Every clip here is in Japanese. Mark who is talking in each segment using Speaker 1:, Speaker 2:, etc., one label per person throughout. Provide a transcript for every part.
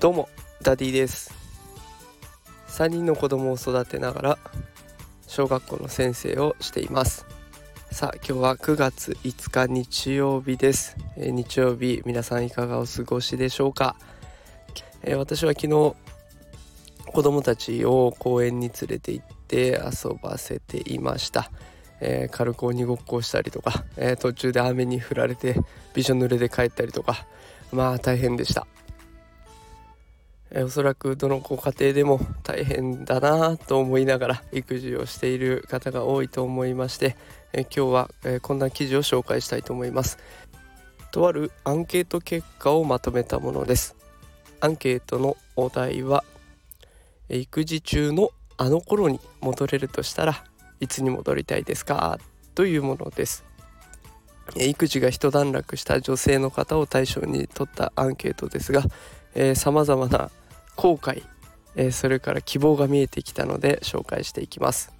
Speaker 1: どうもダディです。3人の子供を育てながら小学校の先生をしています。さあ今日は9月5日日曜日です、えー、日曜日皆さんいかがお過ごしでしょうか、えー、私は昨日子供たちを公園に連れて行って遊ばせていました、えー、軽く鬼ごっこをしたりとか、え途中で雨に降られてびしょ濡れで帰ったりとかまあ大変でした。えおそらくどのご家庭でも大変だなと思いながら育児をしている方が多いと思いまして、え今日は、えこんな記事を紹介したいと思います。とあるアンケート結果をまとめたものです。アンケートのお題は育児中のあの頃に戻れるとしたらいつに戻りたいですか？というものです。育児が一段落した女性の方を対象に取ったアンケートですがさまざまな後悔、えー、それから希望が見えてきたので紹介していきます、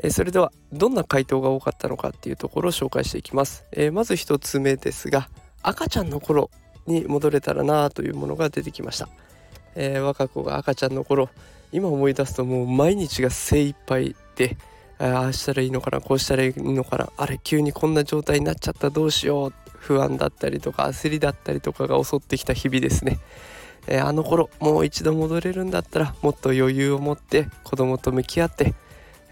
Speaker 1: えー、それではどんな回答が多かったのかっていうところを紹介していきます、えー、まず1つ目ですが赤ちゃんの頃に戻れたらなというものが出てきました、えー若子が赤ちゃんの頃今思い出すともう毎日が精一杯でああしたらいいのかなこうしたらいいのかなあれ急にこんな状態になっちゃったどうしよう不安だったりとか焦りだったりとかが襲ってきた日々ですね、えー、あの頃もう一度戻れるんだったらもっと余裕を持って子供と向き合って、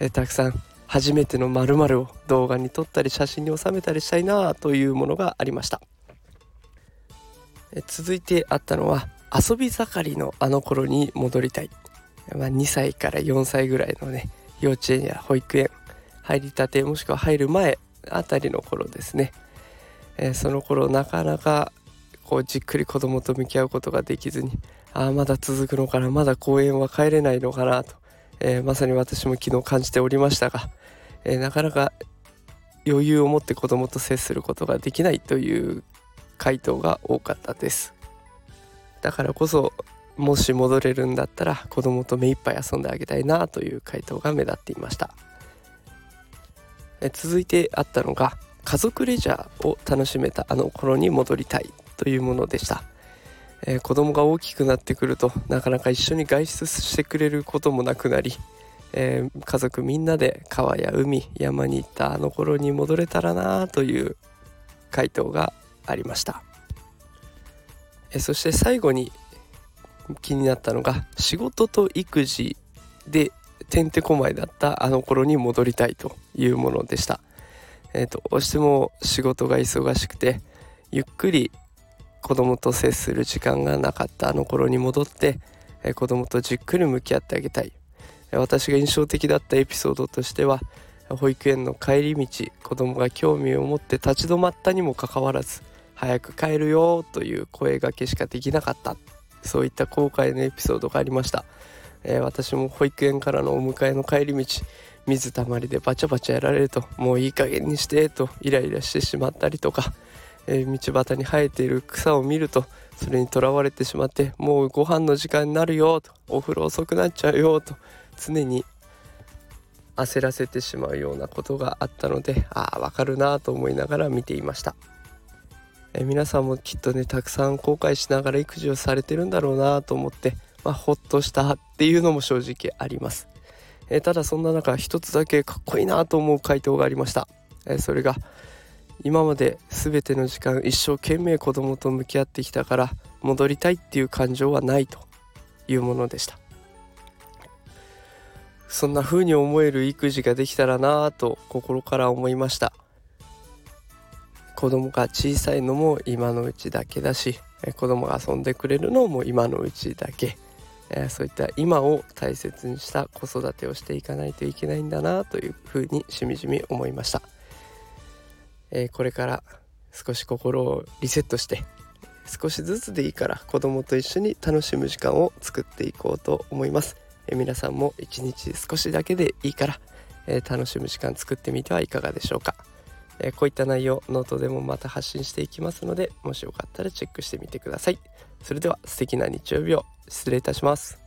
Speaker 1: えー、たくさん初めての〇〇を動画に撮ったり写真に収めたりしたいなというものがありました、え、続いてあったのは遊び盛りのあの頃に戻りたい、まあ、2歳から4歳ぐらいのね幼稚園や保育園入りたてもしくは入る前あたりの頃ですね。えー、その頃なかなかこうじっくり子供と向き合うことができずにああまだ続くのかなまだ公園は帰れないのかなと、えー、まさに私も昨日感じておりましたが、えー、なかなか余裕を持って子供と接することができないという回答が多かったです。だからこそもし戻れるんだったら子供と目いっぱい遊んであげたいなという回答が目立っていました。え続いてあったのが家族レジャーを楽しめたあの頃に戻りたいというものでした、えー、子供が大きくなってくるとなかなか一緒に外出してくれることもなくなり、えー、家族みんなで川や海山に行ったあの頃に戻れたらなという回答がありました、え、そして最後に気になったのが仕事と育児でてんてこまいだったあの頃に戻りたいというものでした。えー、どうしても仕事が忙しくてゆっくり子供と接する時間がなかったあの頃に戻って、えー、子供とじっくり向き合ってあげたい、私が印象的だったエピソードとしては保育園の帰り道子供が興味を持って立ち止まったにもかかわらず早く帰るよという声がけしかできなかった。そういった後悔のエピソードがありました、えー、私も保育園からのお迎えの帰り道水たまりでバチャバチャやられるともういい加減にしてとイライラしてしまったりとか、えー、道端に生えている草を見るとそれにとらわれてしまってもうご飯の時間になるよとお風呂遅くなっちゃうよと常に焦らせてしまうようなことがあったのでああわかるなと思いながら見ていました、え、皆さんもきっとねたくさん後悔しながら育児をされてるんだろうなと思って、まあ、ほっとしたっていうのも正直あります。え、ただそんな中一つだけかっこいいなと思う回答がありました、え、それが今まで全ての時間一生懸命子供と向き合ってきたから戻りたいっていう感情はないというものでした。そんな風に思える育児ができたらなぁと心から思いました。子供が小さいのも今のうちだけだし子供が遊んでくれるのも今のうちだけ。え、そういった今を大切にした子育てをしていかないといけないんだなというふうにしみじみ思いました、え、これから少し心をリセットして少しずつでいいから子供と一緒に楽しむ時間を作っていこうと思います、え、皆さんも一日少しだけでいいから、え楽しむ時間作ってみてはいかがでしょうか。えこういった内容ノートでもまた発信していきますのでもしよかったらチェックしてみてください。それでは素敵な日曜日を失礼いたします。